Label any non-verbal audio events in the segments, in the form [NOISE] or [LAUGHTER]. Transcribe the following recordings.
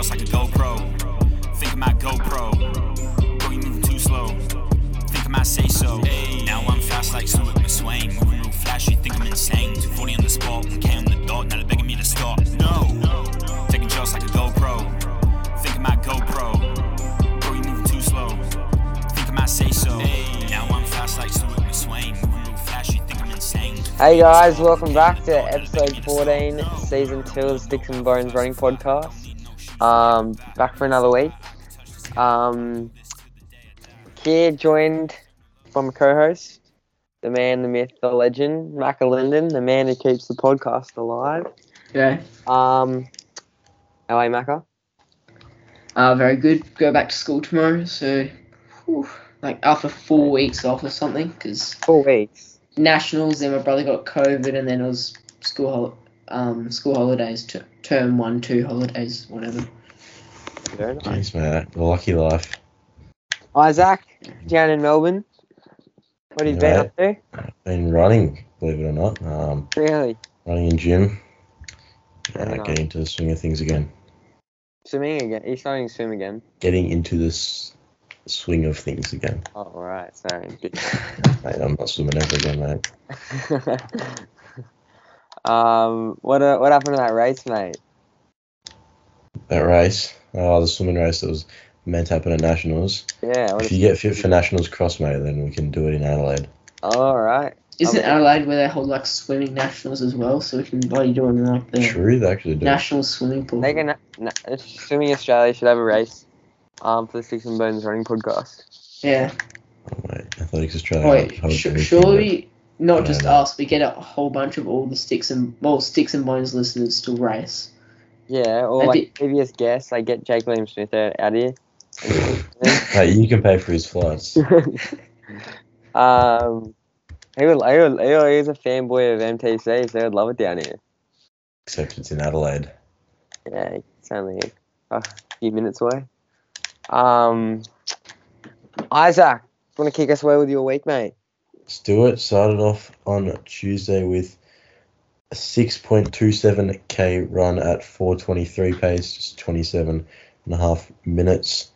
just like a GoPro. Think might GoPro. Bro, you moving too slow. Think I might say so. Now I'm fast like Stewart McSweyn. Moving real flash, you think I'm insane. 240 on the spot, 1K on the dot. Now they're begging me to stop. No. Taking shots like a GoPro. Think might GoPro. Bro, you moving too slow. Think I might say so. Now I'm fast like Stewart McSweyn. Moving real flash, you think I'm insane. Hey guys, welcome back to episode 14, season 2 of the Sticks and Bones Running Podcast. Um, back for another week. Um, here joined from a co-host, the man, the myth, the legend, Macca Linden, the man who keeps the podcast alive. Yeah, Um, how are you, Macca? uh, very good. Go back to school tomorrow, so whew, like after four weeks off or something, because Four weeks. nationals. Then my brother got COVID, and then it was school um school holidays, t- term one, two holidays, whatever. Very nice. Thanks, mate. The lucky life. Isaac, down in Melbourne. What have you been up to? Been running, believe it or not. Um, Really? running in gym. Uh, nice. getting into the swing of things again. Swimming again? You're starting to swim again? Getting into this swing of things again. Oh, alright, sorry. Good. [LAUGHS] Mate, I'm not swimming ever again, mate. [LAUGHS] um, what uh, what happened to that race, mate? That race, oh, the swimming race that was meant to happen at nationals. Yeah. If you get fit for nationals cross, mate, then we can do it in Adelaide. All right. Isn't Adelaide where they hold like swimming nationals as well? So we can bloody do it in like the True, they actually do. national swimming pool. They can. Na- Swimming Australia should have a race. Um, for the Sticks and Bones Running Podcast. Yeah. Oh, mate, Athletics Australia. Wait, sh- surely not No, just us. We get a whole bunch of all the sticks and well, sticks and bones listeners to race. Yeah, or I like did- previous guests, like get Jake William Smith out, out here. [LAUGHS] Hey, you can pay for his flights. [LAUGHS] um, he would, he would, he would- he's a fanboy of MTC, so he would love it down here. Except it's in Adelaide. Yeah, it's only a few minutes away. Um, Isaac, want to kick us away with your week, mate? Stewart started off on Tuesday with a 6.27k run at 423 pace, just 27 and a half minutes.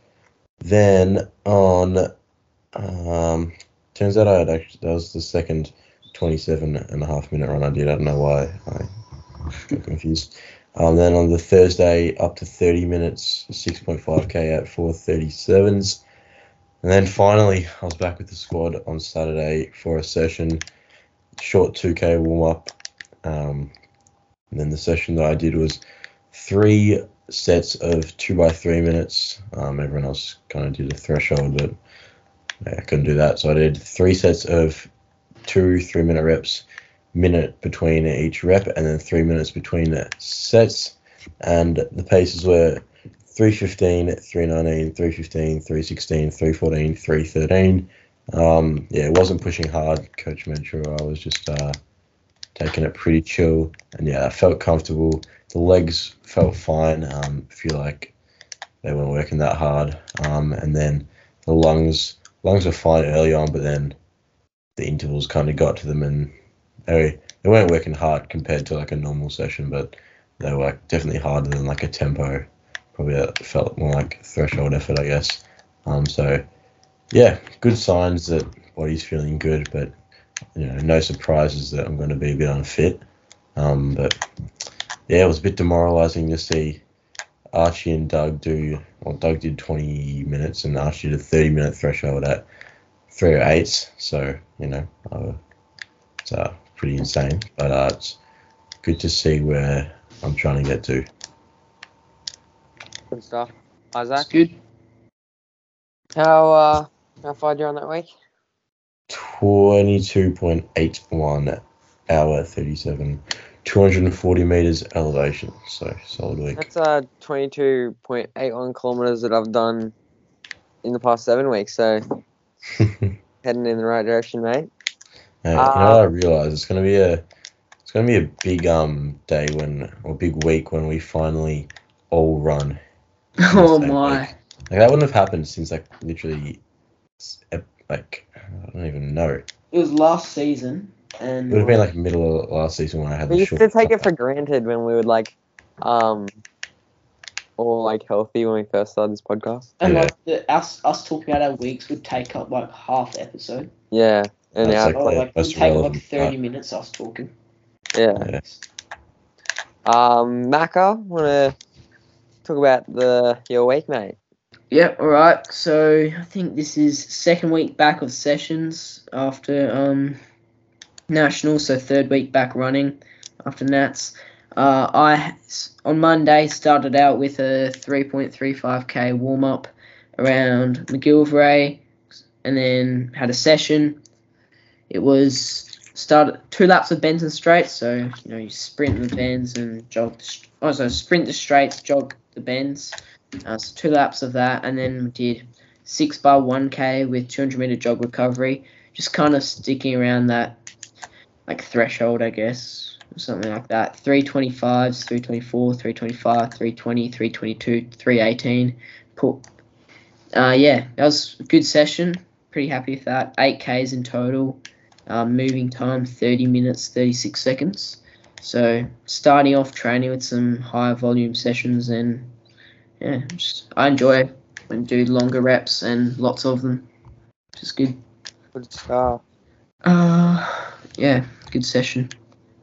Then on, um, turns out I had actually, that was the second 27 and a half minute run I did. I don't know why I got confused. Um, then on the Thursday, up to 30 minutes, 6.5k at 437s. And then finally, I was back with the squad on Saturday for a session, short 2K warm up. Um, and then the session that I did was three sets of two by three minutes. Um, everyone else kind of did a threshold, but yeah, I couldn't do that. So I did three sets of two three minute reps, minute between each rep, and then three minutes between the sets. And the paces were 315, 319, 315, 316, 314, 313. Um, yeah, it wasn't pushing hard. Coach sure I was just uh, taking it pretty chill. And yeah, I felt comfortable. The legs felt fine. Um, I feel like they weren't working that hard. Um, and then the lungs, lungs were fine early on, but then the intervals kind of got to them and they, they weren't working hard compared to like a normal session, but they were definitely harder than like a tempo probably that felt more like threshold effort, I guess. Um, so yeah, good signs that body's feeling good, but you know, no surprises that I'm going to be a bit unfit. Um, but yeah, it was a bit demoralising to see Archie and Doug do. Well, Doug did 20 minutes and Archie did a 30 minute threshold at 308. So you know, uh, it's uh, pretty insane. But uh, it's good to see where I'm trying to get to. Good stuff. That's Isaac, good. how uh, how far you on that week? 22.81 hour 37 240 meters elevation so solid week That's uh 22.81 kilometers that I've done in the past seven weeks. So [LAUGHS] heading in the right direction, mate. Hey, you know what I realize it's gonna be a it's gonna be a big um day when or big week when we finally all run [LAUGHS] Oh Same my. week. like that wouldn't have happened since like literally like I don't even know it It was last season, and it would have been like middle of last season when I had We the used short to take it for granted when we would like, um, all like healthy when we first started this podcast. And Yeah. like the, us us talking about our weeks would take up like half the episode. Yeah, and now like Or like it would most take like thirty part. minutes us talking. yeah. Yeah. Um, Macca, wanna talk about the your week, mate? Yep, all right. So I think this is second week back of sessions after um national, so third week back running after Nats. Uh, I on Monday started out with a 3.35k warm up around McGillivray, and then had a session. It was started two laps of bends and straights, so you know you sprint the bends and jog. Oh, so sprint the straights, jog the bends. Uh, so two laps of that, and then did six bar 1k with 200 meter jog recovery, just kind of sticking around that like threshold, I guess, or something like that. 325s, 324, 325, 320, 322, 318. Put, uh, yeah, that was a good session. Pretty happy with that. 8Ks in total. Um, moving time 30 minutes 36 seconds. So starting off training with some higher volume sessions and yeah, just I enjoy when do longer reps and lots of them. Is good. Good stuff. Uh yeah, good session.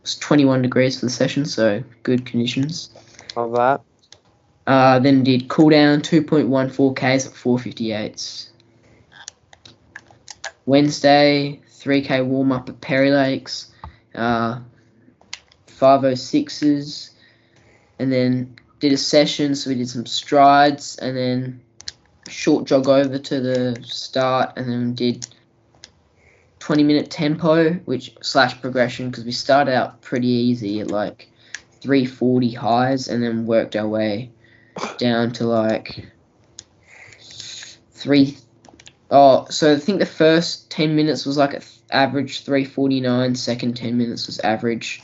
It's 21 degrees for the session, so good conditions. Love that. Uh, then did cool down 2.14 Ks at 458s. Wednesday, 3K warm up at Perry Lakes, uh, 506s, and then did a session. So we did some strides, and then short jog over to the start, and then did 20 minute tempo, which slash progression, because we started out pretty easy at like 340 highs, and then worked our way down to like three. Oh, so i think the first 10 minutes was like a th- average 349 second 10 minutes was average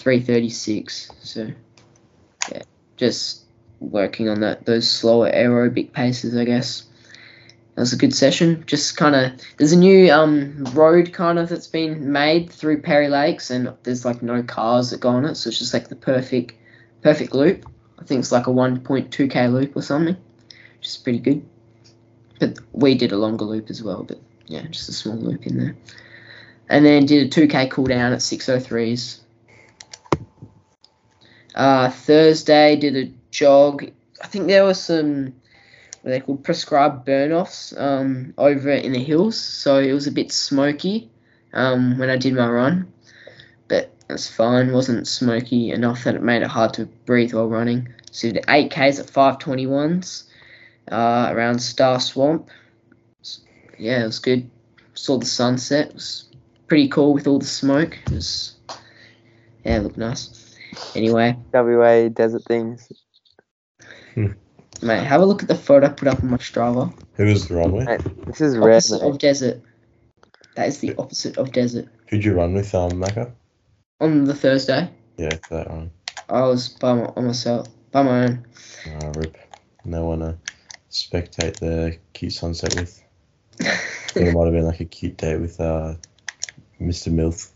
336 so yeah just working on that those slower aerobic paces i guess that was a good session just kind of there's a new um road kind of that's been made through perry lakes and there's like no cars that go on it so it's just like the perfect perfect loop I think it's like a 1.2k loop or something, which is pretty good. But we did a longer loop as well, but yeah, just a small loop in there. And then did a 2k cool down at 603s. Uh, Thursday did a jog. I think there was some what they called prescribed burn offs um, over in the hills, so it was a bit smoky um, when I did my run. But that's fine. wasn't smoky enough that it made it hard to breathe while running. So did 8Ks at 521s uh, around Star Swamp. Yeah, it was good. Saw the sunset. It was pretty cool with all the smoke. It was, yeah, it looked nice. Anyway, WA desert things. mate, have a look at the photo I put up on my Strava. Who was the run with? Mate, this is rare. Opposite mate. of desert. That is the opposite of desert. Who'd you run with, um, Macca? On the Thursday, Yeah, that one. I was by my, on myself, by my own. Uh, rip. No one to spectate the cute sunset with. I [LAUGHS] think it might have been like a cute date with uh, Mr. Milth.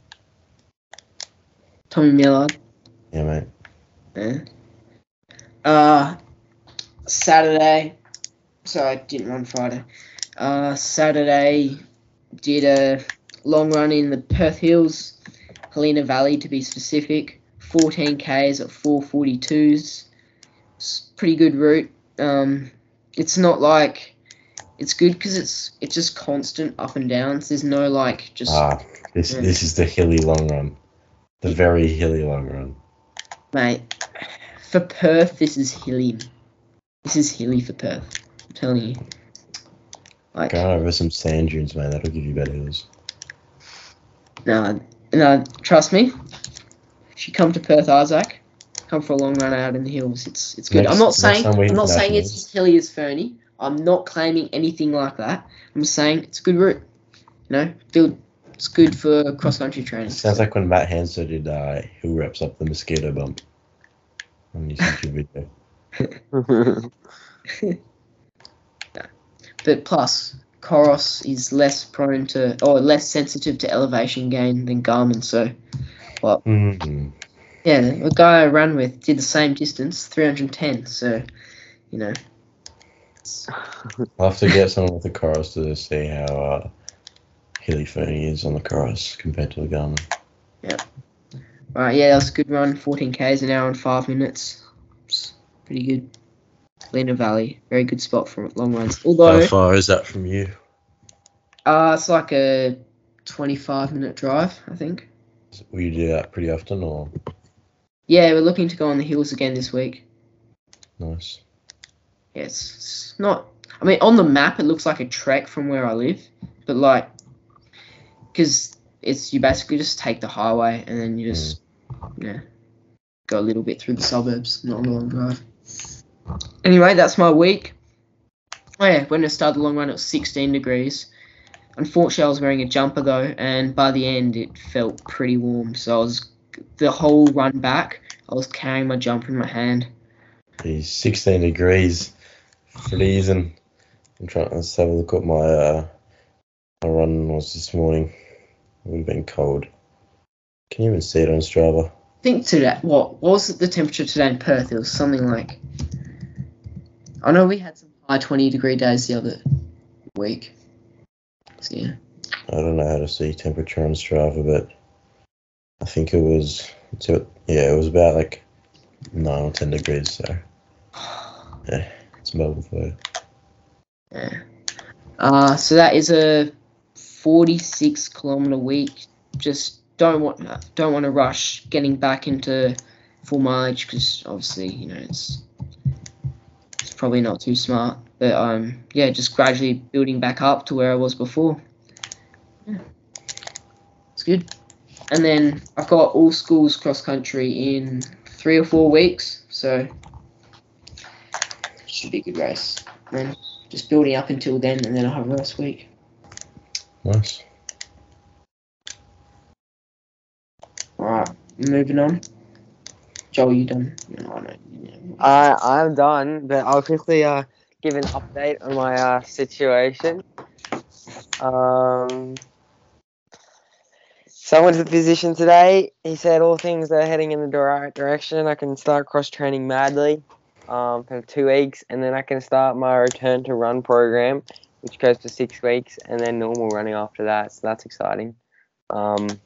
Tommy Millard. Yeah, mate. Yeah. Uh, Saturday. So I didn't run Friday. Uh, Saturday did a long run in the Perth Hills, Helena Valley to be specific. 14 Ks at 442s. It's pretty good route. Um, it's not like it's good because it's it's just constant up and downs. There's no like just Ah, this Yeah. this is the hilly long run. The very hilly long run. Mate, for Perth, this is hilly. This is hilly for Perth. I'm telling you. Like, Go over some sand dunes, man. That'll give you better hills. no, no, trust me. If you come to Perth, Isaac, come for a long run out in the hills. It's it's good. Next- I'm not saying I'm not saying it's as hilly as Fernie. I'm not claiming anything like that. I'm saying it's a good route. You know, build. It's good for cross country training. Sounds like when Matt Hanser did uh, hill reps up the mosquito bump on his YouTube video. [LAUGHS] But plus, Coros is less prone to or less sensitive to elevation gain than Garmin. So, Mhm. yeah, the guy I ran with did the same distance, 310. So, you know. I'll have to get someone with the Coros to see how uh, hilly Fernie is on the Coros compared to the Garmin. Right, yeah, that was a good run. 14 k's an hour and five minutes. It's pretty good. Lena Valley, very good spot for long runs. Although, How far is that from you? uh, it's like a 25 minute drive, I think. Will you do that pretty often or Yeah, we're looking to go on the hills again this week. nice? Yeah, it's, it's not. I mean, on the map, it looks like a trek from where I live, but like, because it's you basically just take the highway and then you just, yeah, go a little bit through the suburbs, not a long drive. Anyway, that's my week. Oh yeah, when I started the long run, it was 16 degrees. Unfortunately, I was wearing a jumper though, and by the end, it felt pretty warm. So I was the whole run back. I was carrying my jumper in my hand. Geez, 16 degrees, freezing. I'm trying to have a look at my uh, my run was this morning. It would have been cold. Can you even see it on Strava? I think today, what, what was the temperature today in Perth? It was something like. I know we had some high 20 degree days the other week. So, yeah. I don't know how to see temperature on Strava, but I think it was, yeah, it was about like 9 or 10 degrees, so yeah, it's Melbourne for you. yeah. Uh, so that is a 46 kilometer week. Just don't want don't want to rush getting back into full mileage because obviously you know it's it's probably not too smart. But um yeah, just gradually building back up to where I was before. Yeah, it's good. And then I've got all schools cross country in three or four weeks, so should be a good race. And then just building up until then, and then I'll have a rest week. Nice. Alright, moving on. Joel, you done? No, I know. yeah. I I'm done, but I'll quickly uh give an update on my uh situation. Um, so I went to the physician today. He said all things are heading in the right direction. I can start cross training madly um, for two weeks, and then I can start my return to run program, which goes for six weeks, and then normal running after that. So that's exciting. Um,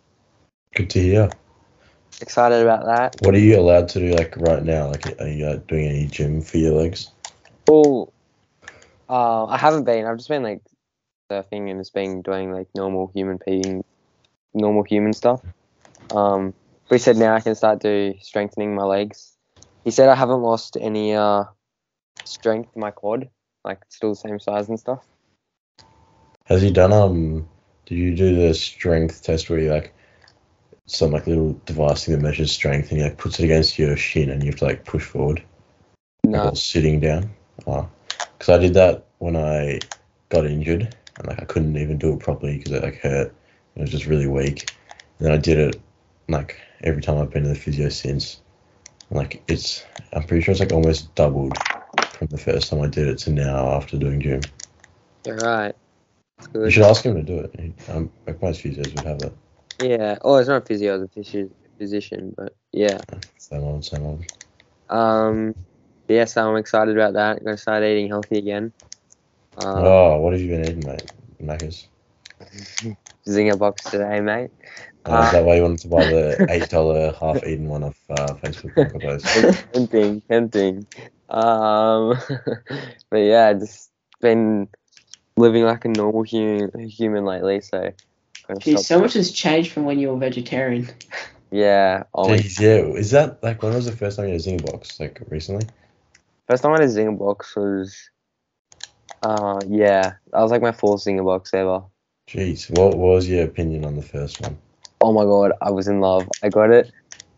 Good to hear. excited about that. What are you allowed to do like right now? Like, are you uh, doing any gym for your legs? Well, uh, I haven't been. I've just been like surfing and just been doing like normal human being, normal human stuff. Um, he said now I can start do strengthening my legs. He said I haven't lost any uh strength in my quad, like still the same size and stuff. Has he done um? Did you do the strength test where you like some like little device thing that measures strength and he like puts it against your shin and you have to like push forward No, while sitting down? Oh, because I did that when I got injured and like I couldn't even do it properly because it like hurt. It was just really weak. And then I did it like every time I've been to the physio since. Like it's, I'm pretty sure it's like almost doubled from the first time I did it to now after doing gym. you're right. It's You should ask him to do it. Um, like most physios would have that. Yeah. Oh, it's not a physio, it's a physio- physician, but yeah. Same old, same old. Um, yeah. So I'm excited about that. I'm gonna start eating healthy again. Um, oh, what have you been eating, mate? Macca's. [LAUGHS] Zinger box today, mate. Oh, is that why you wanted to buy the [LAUGHS] eight dollar half eaten one off uh, Facebook [LAUGHS] tempting, tempting. Um, but yeah, just been living like a normal human human lately. So, gotta Geez, stop- so much has changed from when you were vegetarian. [LAUGHS] yeah. Oh, Jeez, yeah. Is that like when was the first time you had a Zinger box? Like recently? first time I had a Zinger box was, uh, yeah, that was like my fourth Zinger box ever. Jeez, what, what was your opinion on the first one? Oh my god, I was in love. I got it.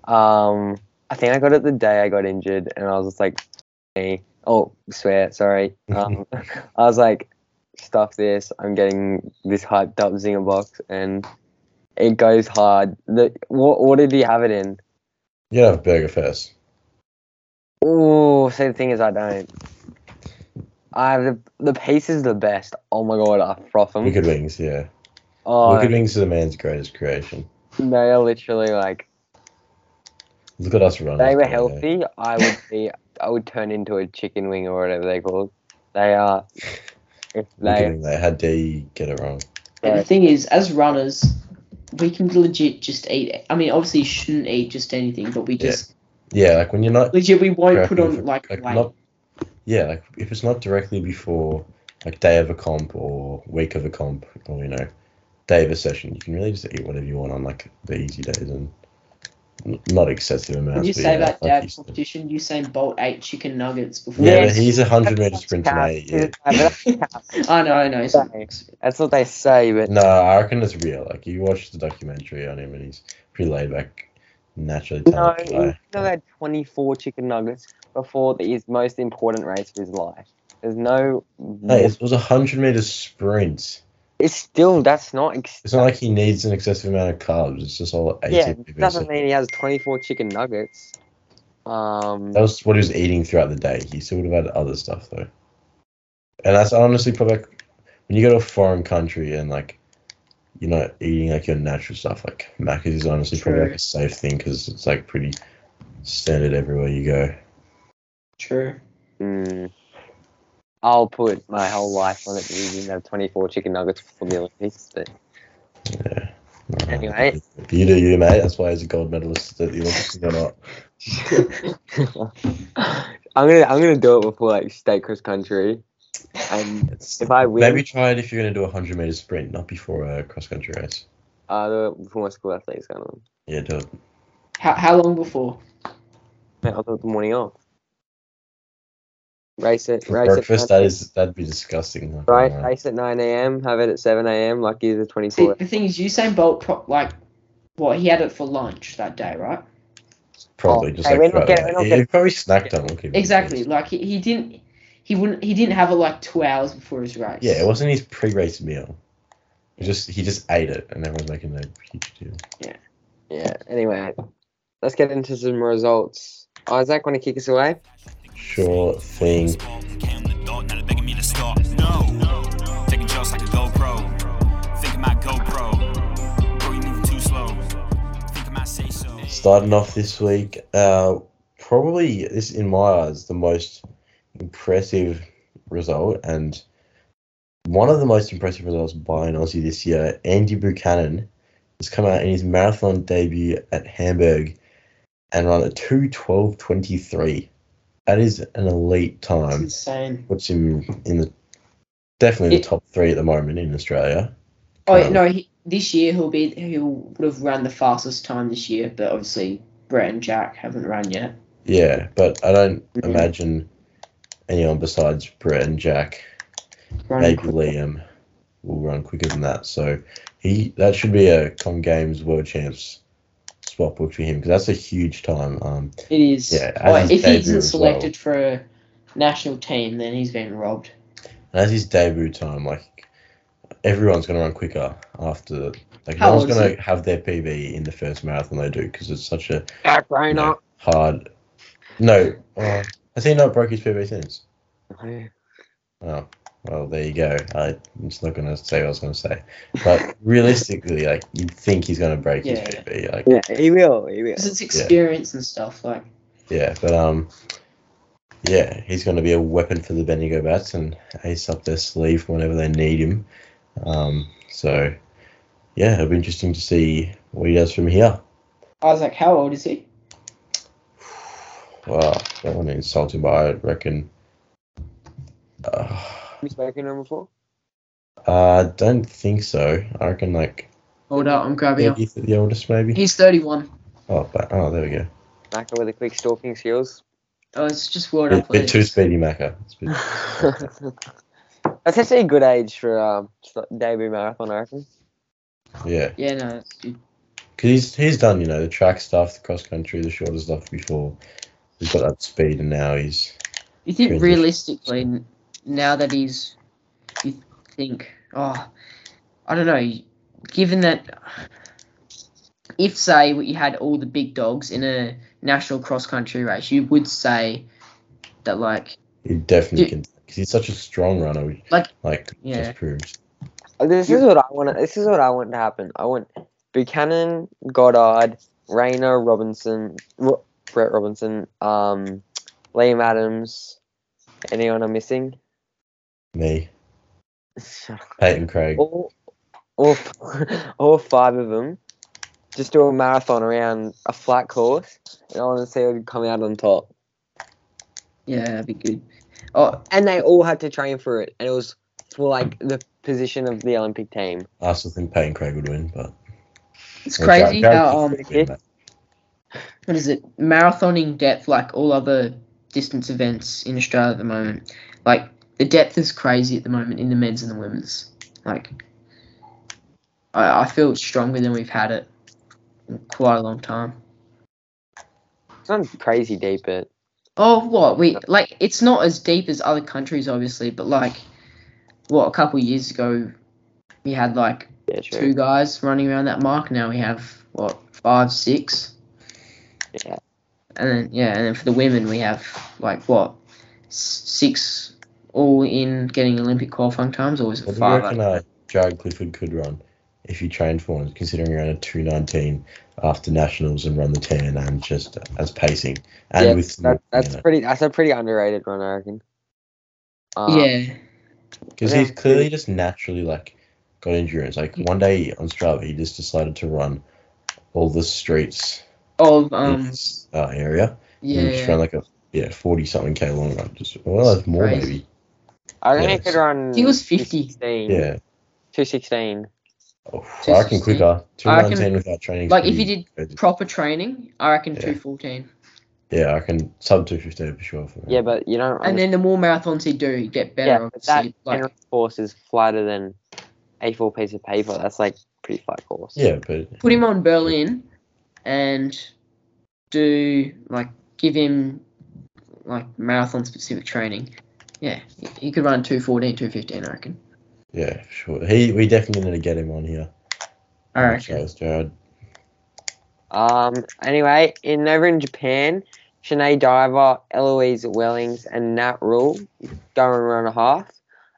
Um, I think I got it the day I got injured, and I was just like, hey, oh, swear, sorry. [LAUGHS] Um, [LAUGHS] I was like, stuff this. I'm getting this hyped up Zinger box, and it goes hard. The what? What did he have it in? You have burger first. Oh, see, the thing is, I don't. I have the the piece is the best. Oh my god, I froth them. Wicked Wings, yeah. Oh, Wicked Wings is a man's greatest creation. they are literally like Look at us running. they were healthy. I would be I would turn into a chicken wing or whatever they called. They are. If Look at they, him there. How dare you get it wrong? And the thing is, as runners, we can legit just eat. I mean, obviously, you shouldn't eat just anything, but we just Yeah, like when you're not legit we won't put on for- like, like weight. not yeah like if it's not directly before like day of a comp or week of a comp or you know day of a session you can really just eat whatever you want on like the easy days and n- not excessive amounts Did you but say yeah, that like dad you said. competition? Usain Bolt ate chicken nuggets before. yeah, Yes. but he's a hundred meter sprinter mate yeah. [LAUGHS] I know, I know. Sorry. That's what they say, but no I reckon it's real like you watch the documentary on him and he's pretty laid back naturally no, talented he guy. never had 24 chicken nuggets before the, his most important race of his life. There's no. Hey, it was a hundred meter sprint. It's still that's not. Ex- It's not like he needs an excessive amount of carbs. It's just all yeah, ATP. it doesn't mean he has 24 chicken nuggets. Um, That was what he was eating throughout the day. He still would have had other stuff though. And that's honestly probably like, when you go to a foreign country and like you're not eating like your natural stuff, like Macca's is honestly probably like a safe thing because it's like pretty standard everywhere you go. True. mm, I'll put my whole life on it. that He didn't have 24 chicken nuggets for the Olympics, but Yeah. No, Anyway. you do you, mate. That's why he's a gold medalist at the Olympics. Or not. [LAUGHS] I'm gonna I'm gonna do it before like state cross country, and if I win, maybe try it if you're gonna do a hundred meter sprint, not before a cross country race. uh, do it before my school athletics going on. Yeah, do it. How how long before? Mate, I'll do it the morning off. Race it, For race breakfast, at that is that'd be disgusting. not right. gonna. Race at nine a.m. Have it at seven a.m. Like you the twenty See, the thing is, Usain Bolt, pro- like, what he had it for lunch that day, right? Probably Oh, just hey, like we're not throughout getting- we're he, getting- he probably snacked on looking. Exactly. Like he, he didn't he wouldn't he didn't have it like two hours before his race. Yeah, it wasn't his pre-race meal. He just he just ate it, and everyone's making a huge deal. Yeah, yeah. Anyway, let's get into some results. Isaac, want to kick us away? Sure thing. Starting off this week, uh, probably this in my eyes the most impressive result, and one of the most impressive results by an Aussie this year. Andy Buchanan has come out in his marathon debut at Hamburg and run a two twelve twenty three. That is an elite time. insane. puts him in the definitely It- the top three at the moment in Australia. Oh Um, no, he, this year he'll be he would have run the fastest time this year, but obviously Brett and Jack haven't run yet. Yeah, but I don't Mhm. imagine anyone besides Brett and Jack, Running maybe Liam, will run quicker than that. So he that should be a Com Games World Champs spot book for him because that's a huge time. Um, It is. Yeah, as his if he isn't as selected for a national team, then he's been robbed. and as his debut time, like everyone's gonna run quicker after. Like How no one's gonna have their PB in the first marathon they do because it's such a Jack you Rayner. know, hard. No, uh, has he not broke his PB since? Oh, well, there you go. I, I'm just not going to say what I was going to say. But realistically, like, you'd think he's going to break Yeah. his PB. Like, Yeah, he will. He will. Because it's experience and stuff. Like yeah, but, um, yeah, he's going to be a weapon for the Bendigo Bats and ace up their sleeve whenever they need him. Um, so, yeah, it'll be interesting to see what he does from here. Isaac, how old is he? Well, I don't want to insult him, but I reckon. Uh, Have you spoken to him before? I don't think so. I reckon, like, Hold up, I'm grabbing him. 30th at the oldest, maybe. He's 31. Oh, but, oh, there we go. Macca with the quick stalking skills. Oh, it's just World Bit, bit too speedy, Macca. It's a bit- [LAUGHS] That's actually a good age for um debut marathon, I reckon. yeah, Yeah, no, because he's he's done you know the track stuff, the cross country, the shorter stuff before. He's got that speed, and now he's You think realistically, n- now that he's, you think, oh, I don't know, given that, if say you had all the big dogs in a national cross country race, you would say that like, he definitely Do- can because he's such a strong runner. Like- like Yeah. just proves. This is what I want. This is what I want to happen. I want Buchanan, Goddard, Rayner, Robinson, Ro- Brett Robinson, um, Liam Adams. Anyone I'm missing? Me, [LAUGHS] Peyton Craig. all, all, [LAUGHS] all five of them just do a marathon around a flat course, and I want to see who would come out on top. Yeah, that'd be good. Oh, And they all had to train for it, and it was for like the position of the Olympic team. I still think Peyton Craig would win, but it's Well, crazy Jared how um, win what is it? Marathoning depth, like all other distance events in Australia at the moment. Like the depth is crazy at the moment in the men's and the women's. Like I, I feel it's stronger than we've had it in quite a long time. It's not crazy deep, but Oh, what we like? It's not as deep as other countries, obviously, but like, what a couple years ago, we had like yeah, two guys running around that mark. Now we have what five, six, Yeah. and then yeah, and then for the women we have like what six all in getting Olympic qualifying times, or was What it do you five? reckon uh, Jared Clifford could run if he trained for him, considering around a 219 after nationals and run the 10 and just as pacing? And Yeah, with That, that's you know, pretty. That's a pretty underrated run, I reckon. Um, yeah, Because Yeah. he's clearly just naturally like got endurance. Like one day on Strava, he just decided to run all the streets of in um, his uh, area. yeah, And just ran like a yeah forty something k long run. Just well, that's more Crazy. maybe. I reckon he could run. He was 50. 216. Yeah. 216. Oh, I reckon 216. quicker. Two I reckon- without training. like if pretty he did crazy. proper training, I reckon Yeah. two fourteen. Yeah, I can sub two fifteen for sure. For me. Yeah, but you don't. And then the more marathons he do, he get better. yeah, but that obviously. like like, course is flatter than a full piece of paper. That's like pretty flat course. yeah, but put him on Berlin and do like give him like marathon specific training. Yeah, he- he could run 214, 215, I reckon. yeah, sure. He we definitely need to get him on here. All right. reckon. Shows, Jared. Um. Anyway, in over in Japan, Sinead Diver, Eloise Wellings, and Nat Rule go and run a half.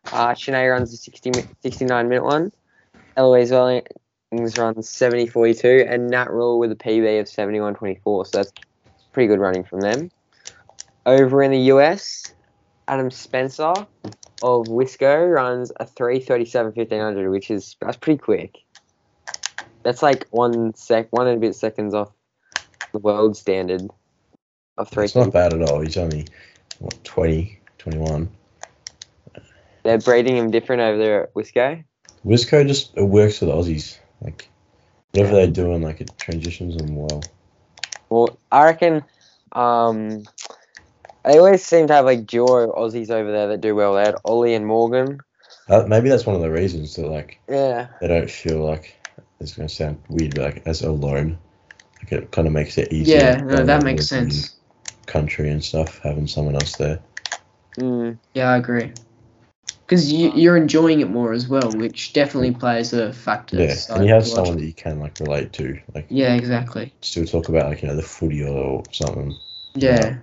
Uh, Sinead runs the 60, 69 minute one. Eloise Wellings runs 70 42, and Nat Rule with a PB of 71 24. So that's pretty good running from them. Over in the US, Adam Spencer of Wisco runs a 337 1500, which is that's pretty quick. That's like one sec, one and a bit seconds off the world standard of three. It's not bad at all. He's only what 20, 21. They're breeding him different over there at Wisco. Wisco just it works with Aussies. Like whatever they're doing, like it transitions them well. Well, I reckon um, they always seem to have like duo Aussies over there that do well. They had Ollie and Morgan. Uh, maybe that's one of the reasons that like Yeah. they don't feel like it's gonna sound weird, but like as alone, like it kind of makes it easier. Yeah, no, that makes sense. Country and stuff, having someone else there. Mm. Yeah, I agree. Because you, you're enjoying it more as well, which definitely plays a factor. Yeah, and you have psychological- someone that you can like relate to, like Yeah, exactly. still talk about like you know the footy or something. Yeah.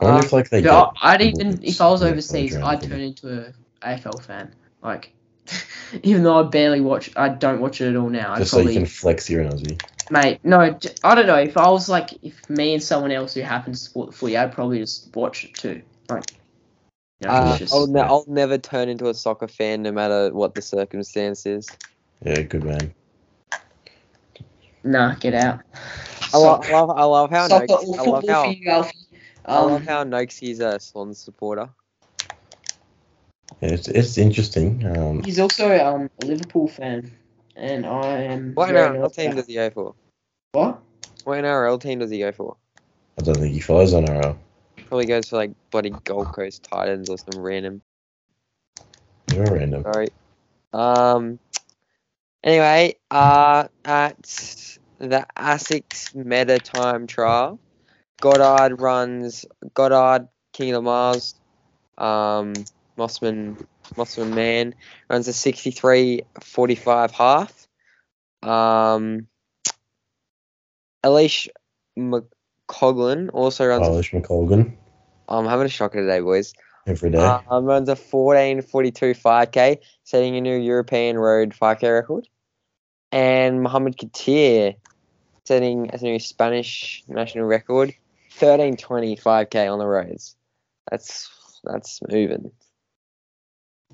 I wonder Uh, if like they. But get I- I'd even, if I was overseas, I'd turn into a AFL fan. Like, [LAUGHS] even though I barely watch, I don't watch it at all now. I'd just probably, so you can flex your Aussie. mate. No, j- I don't know. If I was like, if me and someone else who happens to support the footy, I'd probably just watch it too. Like, you know, Uh, just, I'll, ne- I'll never turn into a soccer fan no matter what the circumstances. Is. Yeah, good man. nah, get out. I, lo- I love, I love how Soccer Noakes, or I love football how, for you, Alfie. I love Um, how Noakes a Swans supporter. It's it's interesting. Um, he's also um, a Liverpool fan, and I am. What NRL team does he go for? What? What NRL team does he go for? I don't think he follows on our. Probably goes for like bloody Gold Coast Titans or some random. They're random. Sorry. Um. Anyway, uh, at the ASICS Meta Time Trial, Goddard runs Goddard King of the Mars. Um, Mossman Mossman Man runs a 63-45 half. Um, Eilish McCoglin also runs. a Polish McColgan I'm having a shocker today, boys. every day. Um, runs a 14.42 5k, setting a new European road 5k record. And Mohamed Katir setting a new Spanish national record thirteen twenty five k on the roads. That's that's moving.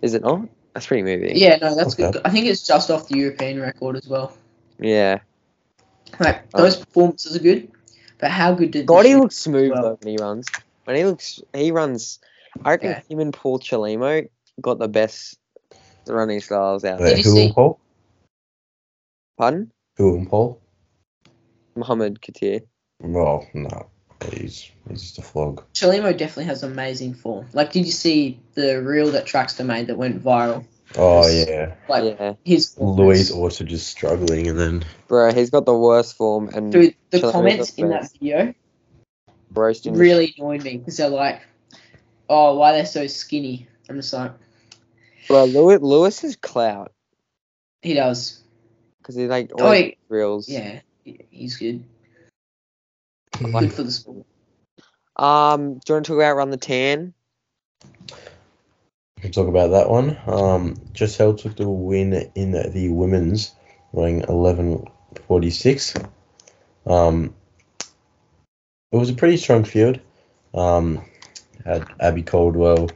Is it not? That's pretty moving. Yeah, no, that's Okay. good. I think it's just off the European record as well. Yeah. Like Oh. those performances are good, but how good did God, he sh- looks smooth well. though when he runs. When he looks, he runs. I reckon Yeah. him and Paul Chelimo got the best running styles out there. Did you who see- and Paul? Pardon? Who and Paul? Mohammed Katir. Well, no. He's he's just a flog. Chelimo definitely has amazing form. Like, did you see the reel that Traxter made that went viral? Oh Yes. yeah. Like yeah, his form Louise is- also just struggling and then bro, he's got the worst form and Dude, the Chelimo's comments in that video roasting. the really annoyed me because they're like, "Oh, why they're so skinny?" I'm just like, Bro, Lewis, Lewis is clout he does. because he like Oh, always he- reels. Yeah, he's good. Good [LAUGHS] for the sport. Um, do you want to talk about run the tan? we can talk about that one. Um, Giselle took the win in the women's, running eleven forty six. Um, it was a pretty strong field. Um, had Abby Caldwell,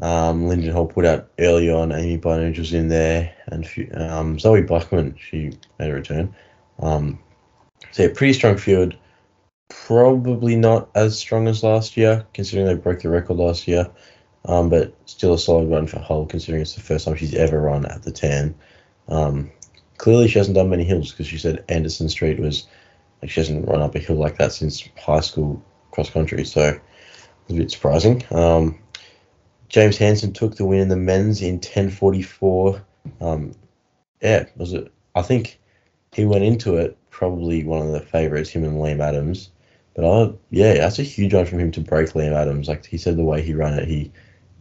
um, Linden Hall put out early on. Amy Bunnage was in there, and few- um, Zoe Blackman she made a return. Um, so yeah, pretty strong field. Probably not as strong as last year, considering they broke the record last year. Um, but still a solid run for Hull, considering it's the first time she's ever run at the tan. Um, clearly, she hasn't done many hills because she said Anderson Street was like she hasn't run up a hill like that since high school cross country. So a bit surprising. Um, James Hansen took the win in the men's in 10:44. Um, yeah, was it? I think he went into it probably one of the favourites, him and Liam Adams. But I, yeah, that's a huge one from him to break Liam Adams. Like he said, the way he ran it, he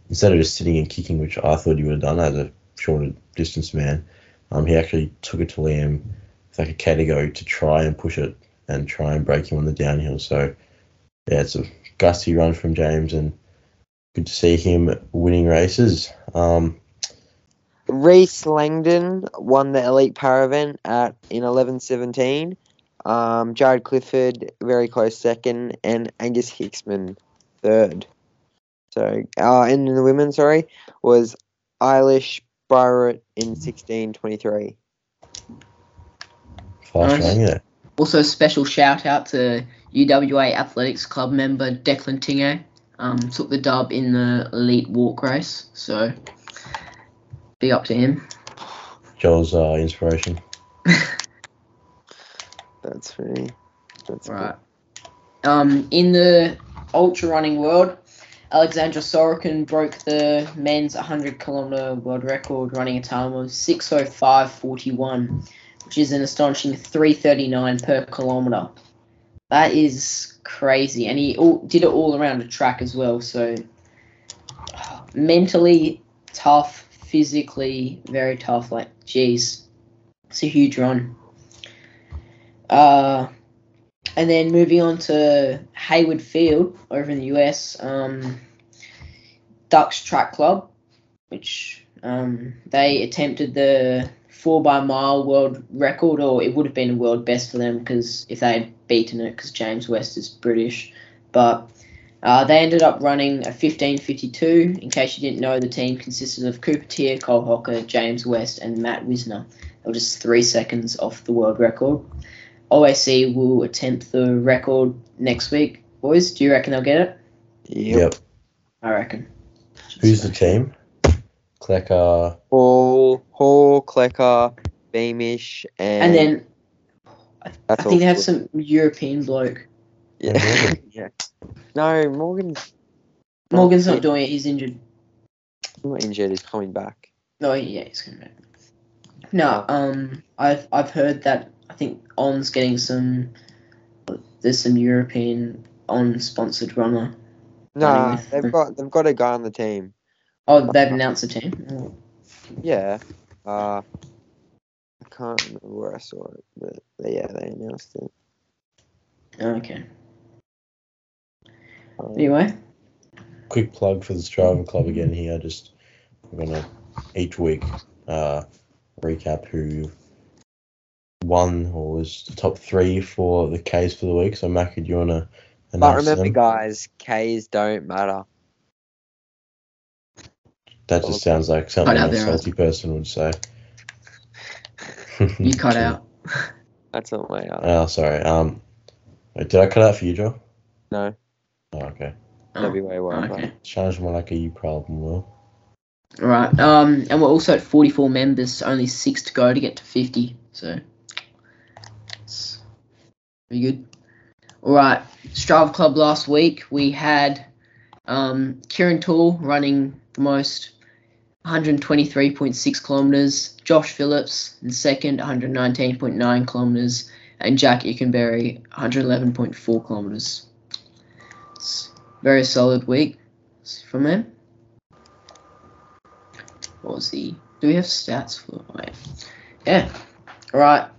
instead of just sitting and kicking, which I thought he would have done as a shorter distance man, um, he actually took it to Liam with like a go to try and push it and try and break him on the downhill. So yeah, it's a gusty run from James and good to see him winning races. Um, Reese Langdon won the elite para event at in eleven seventeen. Um, Jared Clifford very close second, and Angus Hicksman third. So, uh, in the women, sorry, was Eilish Barrett in sixteen twenty three. fast Nice. running. Also, a special shout out to UWA Athletics Club member Declan Tingay. Um, took the dub in the elite walk race. So, big up to him. Joel's uh, inspiration. [LAUGHS] That's funny. That's. Right. Um, in the ultra running world, Alexandra Sorokin broke the men's 100 kilometer world record, running a time of 6:05:41, which is an astonishing 3:39 per kilometer. That is crazy, and he all, did it all around the track as well. So mentally tough, physically very tough. Like, geez, it's a huge run. Uh, and then moving on to Hayward Field over in the US, um, Ducks Track Club, which um, they attempted the four by mile world record, or it would have been world best for them because if they had beaten it, because James West is British. But uh, they ended up running a 1552. In case you didn't know, the team consisted of Cooper Teare, Cole Hocker, James West, and Matt Wisner. They were just three seconds off the world record. OAC will attempt the record next week. Boys, do you reckon they'll get it? Yep. Yep. I reckon. Who's the team? Klecker. Hall, Hall, Klecker, Beamish, and, And then I that's think they have all. some European bloke. Yeah. Morgan. [LAUGHS] yeah. No, Morgan. Morgan's not doing it. He's injured. not injured. He's coming back. No, yeah, he's coming back. No, um, I've I've heard that I think On's getting some. There's some European on sponsored runner. Nah, Running with them. they've got they've got a guy on the team. Oh, they've announced the team. Oh, Yeah. Uh, I can't remember where I saw it, but yeah, they announced it. okay. Um, Anyway, quick plug for the Strava Club again here. Just I'm gonna each week uh, recap who won or was the top three for the K's for the week. So Mackie, do you wanna And But remember, them. guys, K's don't matter. that just sounds like something out a there, salty person would say. You cut [LAUGHS] out. That's not my. Uh, Oh, sorry. Um, wait, did I cut out for you, Joe? no, Oh, okay. that'd be way worse. Okay. Sounds more like a you problem, Will. All right. Um, and we're also at 44 members, only six to go to get to 50. So, it's pretty good. All right. Strava Club last week we had um, Kieran Toole running the most, 123.6 kilometers. Josh Phillips in second, 119.9 kilometers, and Jack Ickenberry, 111.4 kilometers. It's very solid week from them. What was the? Do we have stats for? Wait. Yeah. All right.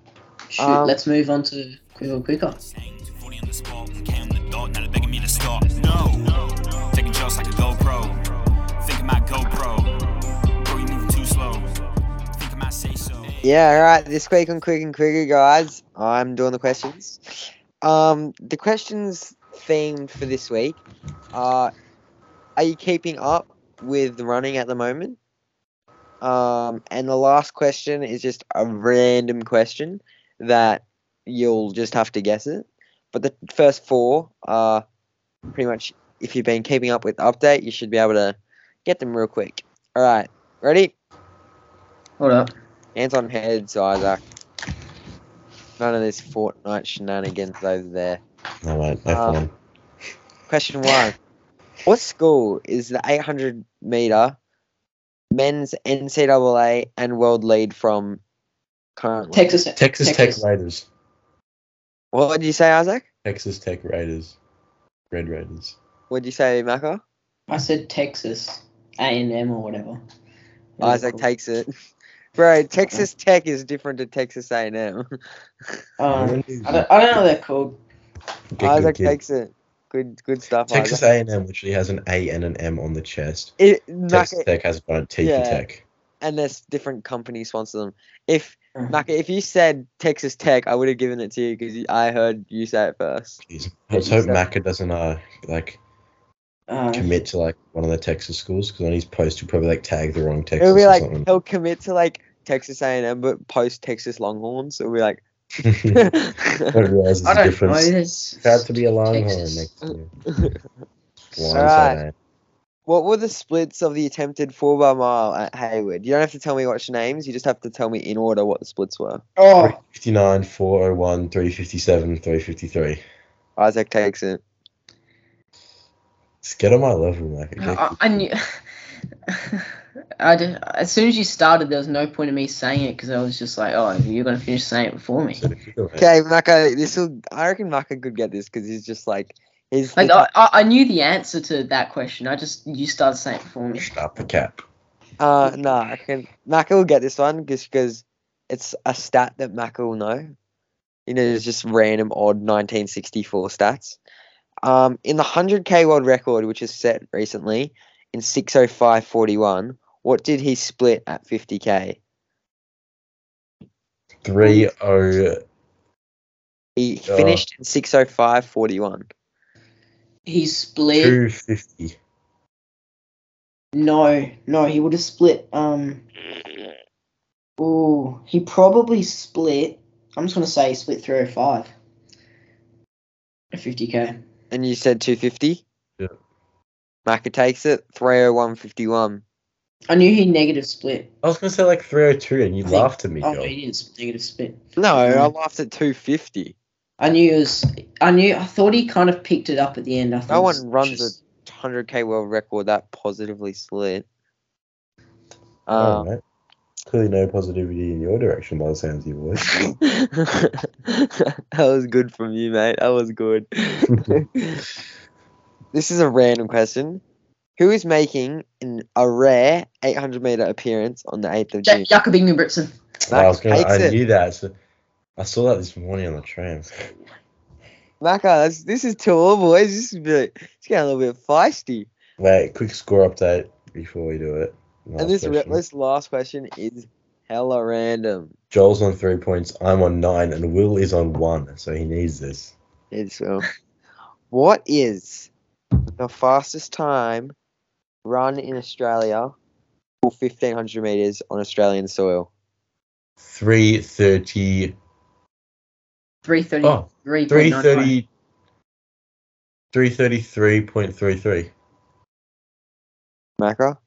Shoot. Um, let's move on to quicker, quicker. Saying 240 on the spot, K on the dot, now they're begging me to stop. No, taking shots like a GoPro. Think I GoPro. Bro, you moving too slow. Think I say so. Yeah, all right. This week on Quick and Quicker, guys, I'm doing the questions. Um, the questions themed for this week are: Are you keeping up with running at the moment? Um, and the last question is just a random question that you'll just have to guess it. But the first four are pretty much if you've been keeping up with the update, you should be able to get them real quick. All right, ready? Hold up. Hands on heads, Isaac. None of this Fortnite shenanigans over there. No, mate, no Uh, fun. Question one. What school is the 800 meter men's NCAA and world lead from currently? Texas. Texas, Tech Raiders. What did you say, Isaac? Texas Tech Raiders. Red Raiders. What did you say, Macca? I said Texas A and M or whatever. Isaac takes it. [LAUGHS] Bro, Texas Tech is different to Texas A&M. [LAUGHS] Um, I don't, I don't know what they're called. Get good, Isaac kid. takes it. Good, good stuff. Texas Isaac. A&M literally has an A and an M on the chest. It, Texas Macca, Tech has one. T Yeah. for Tech. and there's different companies sponsor them. If. Macca, if you said Texas Tech, I would have given it to you because I heard you say it first. Jeez. Let's hope said- Macca doesn't uh like Uh, commit to like one of the Texas schools because on his post he'll probably like tag the wrong Texas It'll be or like something. he'll commit to like Texas A&M, but post Texas Longhorns. It'll be like. [LAUGHS] [LAUGHS] I don't realize there's I a don't know. difference. There's Proud to be a Longhorn next year. [LAUGHS] Alright. Blindside, what were the splits of the attempted four by mile at Hayward? You don't have to tell me what's names. You just have to tell me in order what the splits were. Oh, 359, 401, 357, 353. Isaac takes it. Just get on my level, Macca. Get I, I knew. [LAUGHS] I did, as soon as you started, there was no point in me saying it because I was just like, "Oh, you're gonna finish saying it before me." so difficult, mate. Okay, Macca, this will. I reckon Macca could get this because he's just like he's. Like I, I, I knew the answer to that question. I just you started saying it before me. Shut up the cap. Uh, no, I can. Macca will get this one just because it's a stat that Macca will know. You know, it's just random odd 1964 stats. Um, in the 100k world record, which is set recently in 605.41, what did he split at 50k? 3 0. He finished in 605.41. He split. 250. No, no, he would have split. Um. Oh, he probably split. I'm just gonna say he split 305. A 50k. And you said 250? Yeah. Macca takes it, 301.51. I knew he negative split. I was going to say like 302 and you I think- laughed at me, Oh, Joel. he didn't negative split. No, I Mm. laughed at 250. I knew it was. I knew. I thought he kind of picked it up at the end. I thought No one runs just- a 100k world record that positively split. Oh, Um, mate. Clearly no positivity in your direction by the sounds of your voice. [LAUGHS] that was good from you, mate. That was good. [LAUGHS] this is a random question. Who is making an, a rare 800 meter appearance on the 8th of June? Jakob Ingebrigtsen. I was gonna, I knew that. So I saw that this morning on the tram. [LAUGHS] Macca, that's, this is tall, boys. This is a bit, it's getting a little bit feisty. Wait, quick score update before we do it. Last and this, question. this last question is hella random. Joel's on three points. I'm on nine, and Will is on one, so he needs this. It's, well, What is the fastest time run in Australia for 1500 meters on Australian soil? 330. 330. Oh, 330. 333.33. Macca? I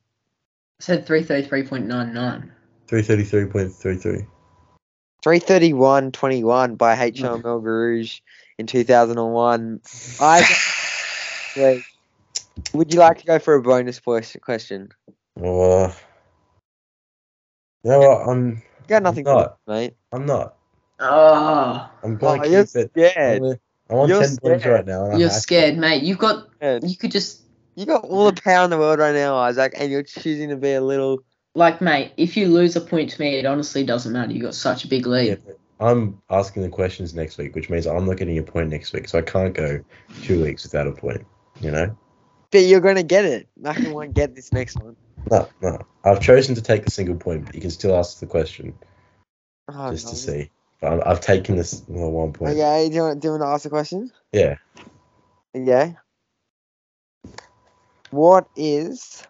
said 333.99. 333.33. 331.21 by HM Rouge in 2001. I [LAUGHS] Wait. Would you like to go for a bonus ques- question? Uh, you know what? I'm, You got nothing I'm to not. do, mate. I'm not. Ah. Oh, I'm going Oh, to you're it. scared. I'm, gonna- I'm on You're 10 points right now. And I'm you're happy. scared, mate. You've got. You could just. You got all the power in the world right now, Isaac, and you're choosing to be a little. Like, mate, if you lose a point to me, it honestly doesn't matter. You got such a big lead. Yeah, I'm asking the questions next week, which means I'm not getting a point next week, so I can't go two weeks without a point. You know? But you're going to get it. Nothing won't get this next one. No, no. I've chosen to take the single point, but you can still ask the question Oh, just to see. But I'm, I've taken this well, one point. Okay, do you, want, do you want to ask a question? Yeah. Okay. What is.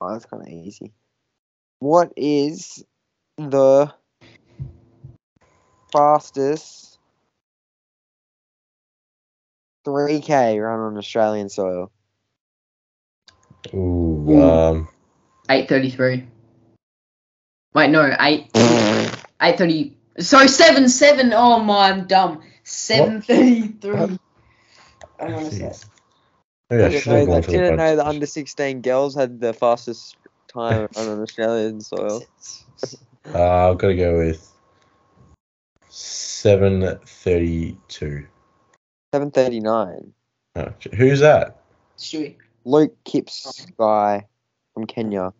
Oh, that's kind of easy. What is the fastest 3K run on Australian soil? Ooh, Ooh. um, 833. Wait, no, 8. 830. Sorry, 7 7. Oh my, I'm dumb. 733. What? Hang on a sec. I didn't should have know, gone that, for the didn't know the under 16 girls had the fastest time run [LAUGHS] on Australian soil. Uh, I've got to go with 732. 739. Oh, who's that? Stewie. Luke Kipps guy from Kenya.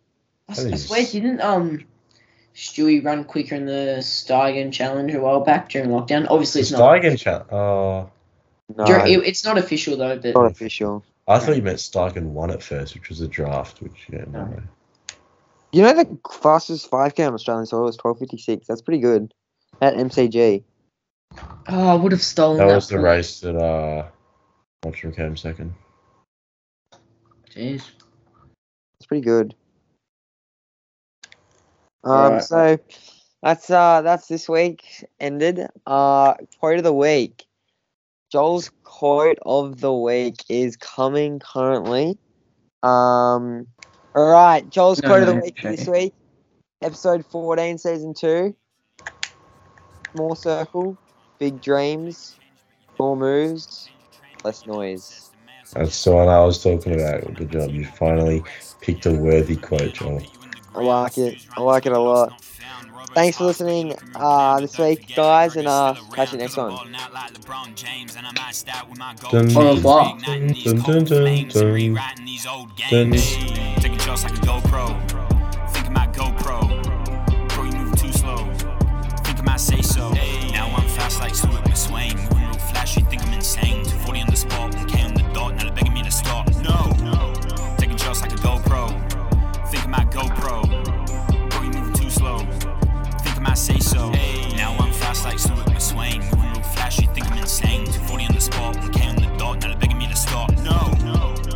I, That I is- swear, didn't um Stewie run quicker in the Steigen challenge a while back during lockdown? Obviously, it's not. Steigen challenge. Oh, No, Dur- it- it's not official though, but not official. I thought you meant Steigen won at first, which was a draft, which yeah, no. No. You know the fastest 5k on Australian soil was 1256. That's pretty good. At MCG. oh, I would have stolen that. That was the point. race that uh, Mottram came second. Jeez. That's pretty good. Um, Alright. so that's uh that's this week ended. Uh, quote of the week. Joel's quote of the week is coming currently. Um, all right, Joel's No, quote of the week okay. this week, episode fourteen, season two. Small circle, big dreams, more moves, less noise. That's the one I was talking about. Good job. You finally picked a worthy quote, Joel. I like it. I like it a lot. Thanks for listening uh, this week, guys, and uh, catch you next one. Taking shots say so. Now I'm fast like Stewart McSweyn. Moving real flashy, think I'm insane. 240 on the spot, K on the dot. Now they're begging me to stop. No my GoPro. Boy, you moving too slow. Think I might say so. Hey, now I'm fast like Stewart McSweyn. Moving real flash, you think I'm insane. 240 on the spot, 1K on the dot, now they're begging me to stop. No, no.